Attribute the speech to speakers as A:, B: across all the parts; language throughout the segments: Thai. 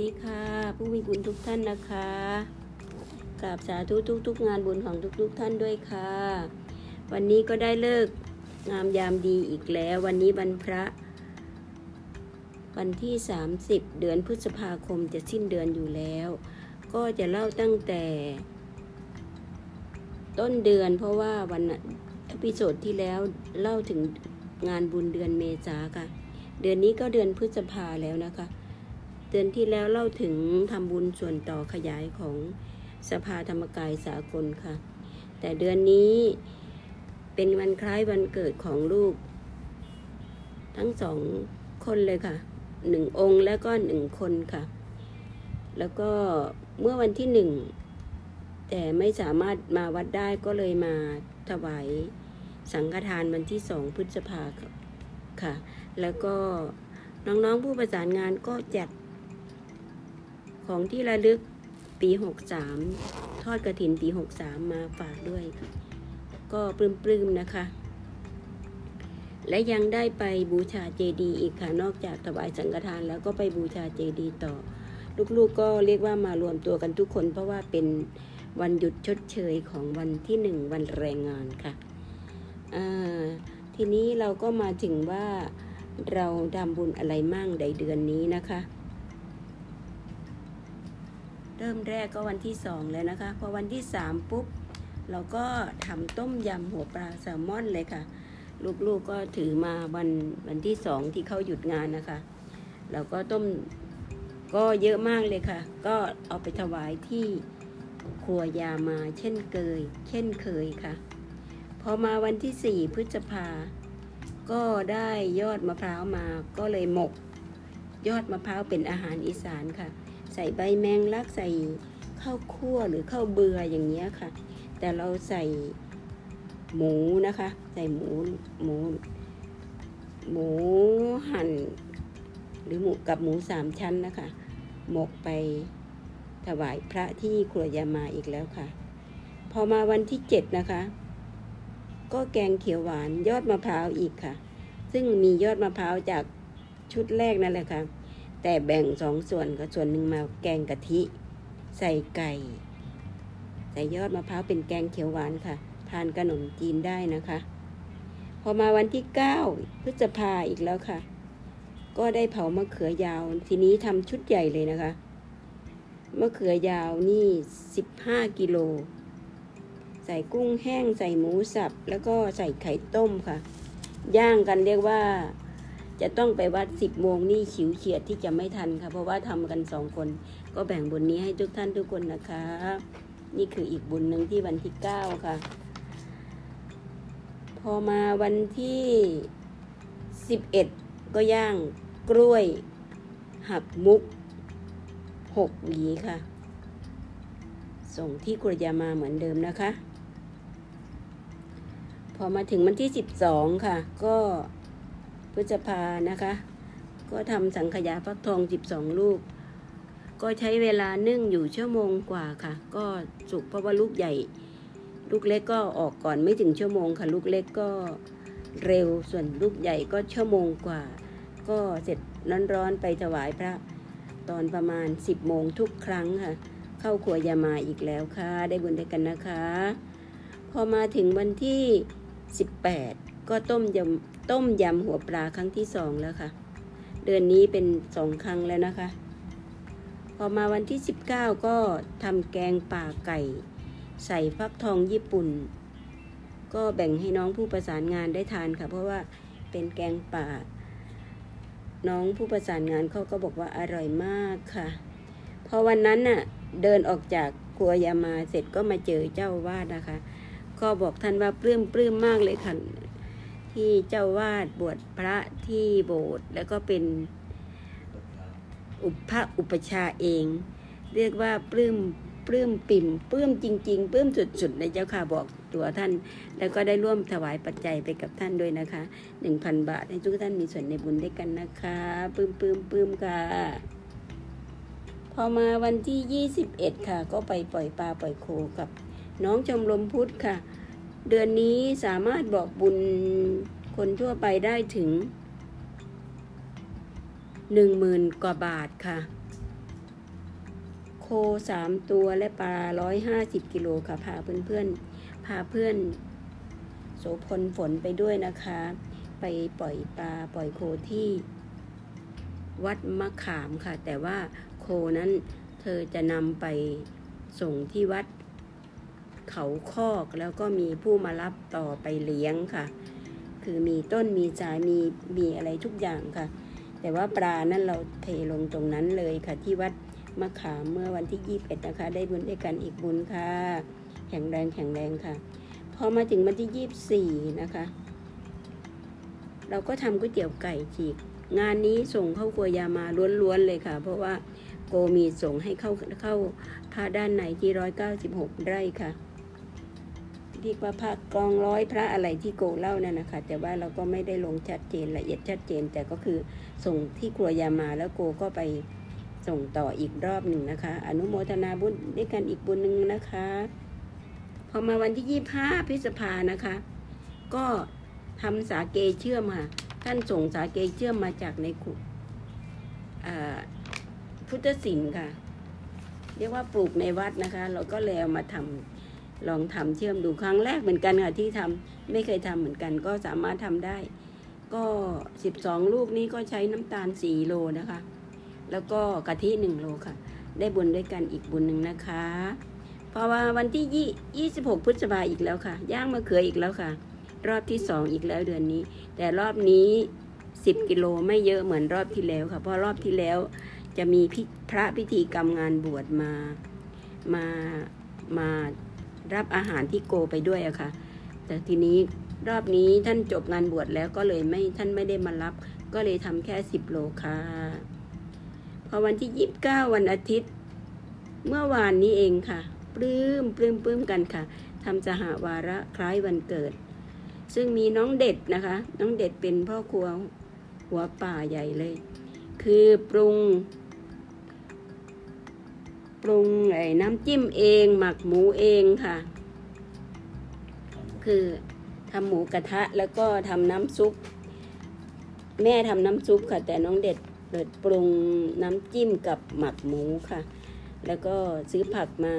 A: ดีค่ะ ผู้มีบุญทุกท่านนะคะกราบสาธุทุกทุกงานบุญของทุกทุกๆท่านด้วยค่ะ วันนี้ก็ได้เลิกงามยามดีอีกแล้ว วันนี้วันพระ วันที่ 30 เดือนพฤษภาคมจะสิ้นเดือนอยู่แล้ว ก็จะเล่าตั้งแต่ ต้นเดือนเพราะว่าวันอพิโซดที่แล้วเล่าถึงงานบุญเดือนเมษาค่ะ เดือนนี้ก็เดือนพฤษภาแล้วนะคะ ดือนที่แล้วเล่าถึงทำบุญส่วนต่อขยายของสภาธรรมกายสากลค่ะ แต่เดือนนี้เป็นวันคล้ายวันเกิดของลูก ทั้งสองคนเลยค่ะหนึ่งองค์แล้วก็หนึ่งคนค่ะ แล้วก็เมื่อวันที่หนึ่งแต่ไม่สามารถมาวัดได้ก็เลยมาถวายสังฆทานวันที่สองพฤษภาค่ะ แล้วก็น้องๆผู้ประสานงานก็จัด ของที่ระลึกปีหกสามทอดกระถินปีหกสามาฝากด้วยค่ะ ก็ปลื้มๆนะคะ และยังได้ไปบูชาเจดีอีกค่ะ นอกจากถวายสังฆทานแล้วก็ไปบูชาเจดีต่อ ลูกๆก็เรียกว่ามารวมตัวกันทุกคน เพราะว่าเป็นวันหยุดชดเชยของวันที่หนึ่งวันแรงงานค่ะ ทีนี้เราก็มาถึงว่าเราทำบุญอะไรมั่งในเดือนนี้นะคะ เริ่มแรกก็วันที่สองแล้วนะคะ พอวันที่สามปุ๊บ เราก็ทำต้มยำหัวปลาแซลมอนเลยค่ะ ลูกๆก็ถือมาวันวันที่สองที่เขาหยุดงานนะคะเราก็ต้มก็เยอะมากเลยค่ะ ก็เอาไปถวายที่ครัวยามาเช่นเคย เช่นเคยค่ะ พอมาวันที่สี่พฤษภา ก็ได้ยอดมะพร้าวมา ก็เลยหมก ยอดมะพร้าวเป็นอาหารอีสานค่ะ ใส่ใบแมงลักใส่ข้าวคั่วหรือข้าวเบื่ออย่างเงี้ยค่ะ แต่เราใส่หมูนะคะ ใส่หมูหมู หมูหั่น หรือหมูกับหมูสามชั้นนะคะ หมกไปถวายพระที่ครัวยามาอีกแล้วค่ะ พอมาวันที่เจ็ดนะคะ ก็แกงเขียวหวานยอดมะพร้าวอีกค่ะ ซึ่งมียอดมะพร้าวจากชุดแรกนั่นแหละค่ะ แต่แบ่งสองส่วนก็ส่วนหนึ่งมาแกงกะทิ ใส่ไก่ ใส่ยอดมะพร้าวเป็นแกงเขียวหวานค่ะ ทานขนมจีนได้นะคะ พอมาวันที่เก้าพฤษภาอีกแล้วค่ะ ก็ได้เผามะเขือยาว ทีนี้ทำชุดใหญ่เลยนะคะ มะเขือยาวนี่สิบห้ากิโล ใส่กุ้งแห้ง ใส่หมูสับ แล้วก็ใส่ไข่ต้มค่ะ ย่างกันเรียกว่า จะต้องไปวัดสิบโมงนี่ขิวเฉียดที่จะไม่ทันค่ะ เพราะว่าทำกันสองคน ก็แบ่งบุญนี้ให้ทุกท่านทุกคนนะคะ นี่คืออีกบุญหนึ่งที่วันที่เก้าค่ะ พอมาวันที่สิบเอ็ดก็ย่างกล้วย หักมุกหกหวีค่ะ ส่งที่กุรยามาเหมือนเดิมนะคะ พอมาถึงวันที่สิบสองค่ะ ก็ พฤษภานะคะ ก็ทำสังขยาฟักทองสิบสองลูก ก็ใช้เวลานึ่งอยู่ชั่วโมงกว่าค่ะ ก็สุกเพราะว่าลูกใหญ่ ลูกเล็กก็ออกก่อนไม่ถึงชั่วโมงค่ะ ลูกเล็กก็เร็วส่วนลูกใหญ่ก็ชั่วโมงกว่า ก็เสร็จร้อนๆไปถวายพระ ตอนประมาณ 10โมงทุกครั้งค่ะ เข้าครัวยามาอีกแล้วค่ะ ได้บุญด้วยกันนะคะ พอมาถึงวันที่ 18 ก็ต้มยำ ต้มยำหัวปลาครั้งที่สองแล้วค่ะ เดือนนี้เป็นสองครั้งแล้วนะคะ พอมาวันที่ 19 ก็ทำแกงป่าไก่ ใส่ฟักทองญี่ปุ่น ก็แบ่งให้น้องผู้ประสานงานได้ทานค่ะ เพราะว่าเป็นแกงป่า น้องผู้ประสานงานเขาก็บอกว่าอร่อยมากค่ะ พอวันนั้นน่ะเดินออกจากครัวยามาเสร็จก็มาเจอเจ้าวาดนะคะ ก็บอกท่านว่าปลื้มปลื้มมากเลยค่ะ ที่เจ้าวาดบวชพระที่โบสถ์แล้วก็เป็นอุปพระอุปชาเอง เรียกว่าปลื้มปลื้มปิ่มปลื้มจริง ๆปลื้มสุดๆเลยเจ้าค่ะบอกตัวท่าน แล้วก็ได้ร่วมถวายปัจจัยไปกับท่านด้วยนะคะหนึ่งพันบาทให้ทุกท่านมีส่วนในบุญด้วยกันนะคะปลื้มปลื้มปลื้มค่ะ พอมาวันที่ 21 ค่ะ ก็ไปปล่อยปลาปล่อยโคกับ น้องชมรมพุทธค่ะ เดือนนี้สามารถบอกบุญคนทั่วไปได้ถึงหนึ่งหมื่นกว่าบาทค่ะสามตัวและปลาร้อยห้าสิบกิโลค่ะ พาเพื่อนๆ พาเพื่อนโสพลฝนไปด้วยนะคะ ไปปล่อยปลาปล่อยโคที่วัดมะขามค่ะ แต่ว่าโคนั้นเธอจะนำไปส่งที่วัด เขาคอกแล้วก็มีผู้มารับต่อไปเลี้ยงค่ะ คือมีต้นมีสายมีมีอะไรทุกอย่างค่ะ แต่ว่าปลานั้นเราเทลงตรงนั้นเลยค่ะ ที่วัดมะขามเมื่อวันที่ 21 นะคะ ได้บุญด้วยกันอีกบุญค่ะ แข็งแรงแข็งแรงค่ะพอมาถึงวันที่ 24 นะคะ เราก็ทำก๋วยเตี๋ยวไก่ฉีก งานนี้ส่งเข้าครัวยามาล้วนๆเลยค่ะ เพราะว่าโกมีส่งให้เข้าเข้าพระด้านในที่ 196 ไร่ค่ะ เรียกว่าพระกองร้อยพระอะไรที่โกเล่านั่นนะคะแต่ว่าเราก็ไม่ได้ลงชัดเจนละเอียดชัดเจน แต่ก็คือส่งที่ครัวยามาแล้วโกก็ไปส่งต่ออีกรอบหนึ่งนะคะ อนุโมทนาบุญด้วยกันอีกบุญหนึ่งนะคะ พอมาวันที่25พฤษภานะคะ ก็ทำสาเกเชื่อมค่ะท่านส่งสาเกเชื่อมมาจากในขุพุทธศิลป์ค่ะ เรียกว่าปลูกในวัดนะคะ เราก็เลยเอามาทำ ลองทำเชื่อมดูครั้งแรกเหมือนกันค่ะที่ทำไม่เคยทำเหมือนกันก็สามารถทำได้ ก็สิบสองลูกนี้ก็ใช้น้ำตาลสี่โลนะคะ แล้วก็กะทิหนึ่งโลค่ะ ได้บุญด้วยกันอีกบุญหนึ่งนะคะพอว่าวันที่ยี่ยี่สิบหกพฤษภาอีกแล้วค่ะ ย่างมะเขืออีกแล้วค่ะ รอบที่สองอีกแล้วเดือนนี้ แต่รอบนี้สิบกิโลไม่เยอะเหมือนรอบที่แล้วค่ะ เพราะรอบที่แล้วจะมีพระพิธีกรรมงานบวชมามามา รับอาหารที่โกไปด้วยอะค่ะ แต่ทีนี้รอบนี้ท่านจบงานบวชแล้วก็เลยไม่ท่านไม่ได้มารับ ก็เลยทำแค่สิบโลค่ะพอวันที่ยี่สิบเก้าวันอาทิตย์ เมื่อวานนี้เองค่ะ ปลื้มปลื้มปลื้มกันค่ะทำสหวาระคล้ายวันเกิด ซึ่งมีน้องเด็ดนะคะ น้องเด็ดเป็นพ่อครัวหัวป่าใหญ่เลย คือปรุง ปรุงไอ้น้ำจิ้มเอง หมักหมูเองค่ะ คือทำหมูกระทะแล้วก็ทำน้ำซุป แม่ทำน้ำซุปค่ะ แต่น้องเด็ดเปิดปรุงน้ำจิ้มกับหมักหมูค่ะ แล้วก็ซื้อผักมา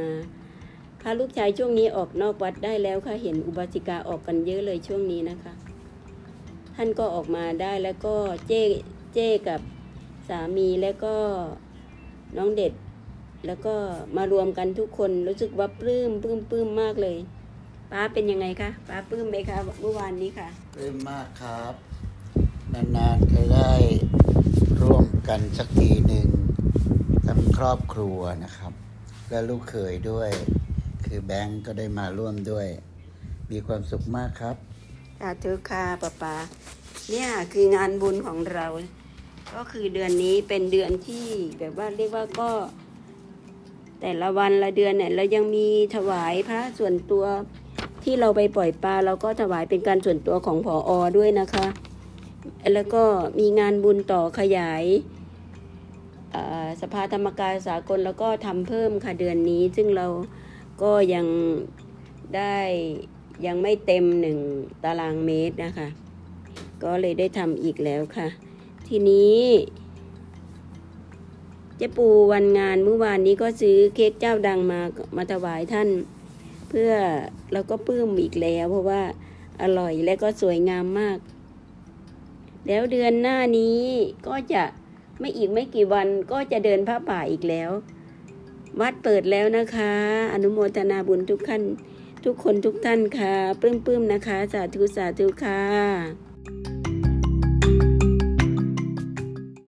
A: พาลูกชายช่วงนี้ออกนอกวัดได้แล้วค่ะ เห็นอุบาสิกาออกกันเยอะเลยช่วงนี้นะคะ ท่านก็ออกมาได้แล้วก็เจ้เจ้กับสามีแล้วก็น้องเด็ด แล้วก็มารวมกันทุกคนรู้สึกว่าปลื้มปลื้มปลื้มมากเลย ป้าเป็นยังไงคะป้าปลื้มไหมคะเมื่อวานนี้ค่ะ
B: ปลื้มมากครับ นานๆจะได้ร่วมกันสักทีหนึ่งทั้งครอบครัวนะครับ และลูกเขยด้วย คือแบงก์ก็ได้มาร่วมด้วย มีความสุขมากครับ
A: สาธุค่ะป้าป้าเนี่ยคืองานบุญของเรา ก็คือเดือนนี้เป็นเดือนที่แบบว่าเรียกว่าก็ แต่ละวันละเดือนเนี่ยเรายังมีถวายพระส่วนตัวที่เราไปปล่อยปลาเราก็ถวายเป็นการส่วนตัวของผออด้วยนะคะ แล้วก็มีงานบุญต่อขยายสภาธรรมกายสากลแล้วก็ทำเพิ่มค่ะเดือนนี้ ซึ่งเราก็ยังได้ยังไม่เต็มหนึ่งตารางเมตรนะคะ ก็เลยได้ทำอีกแล้วค่ะ ทีนี้ เจ๊ปูวันงานเมื่อวานนี้ก็ซื้อเค้กเจ้าดังมามาถวายท่าน เพื่อเราก็ปลื้มอีกแล้ว เพราะว่าอร่อยและก็สวยงามมาก แล้วเดือนหน้านี้ก็จะไม่อีกไม่กี่วันก็จะเดินพระป่าอีกแล้ว วัดเปิดแล้วนะคะ อนุโมทนาบุญทุกท่านทุกคนทุกท่านค่ะปลื้มๆนะคะ สาธุสาธุค่ะ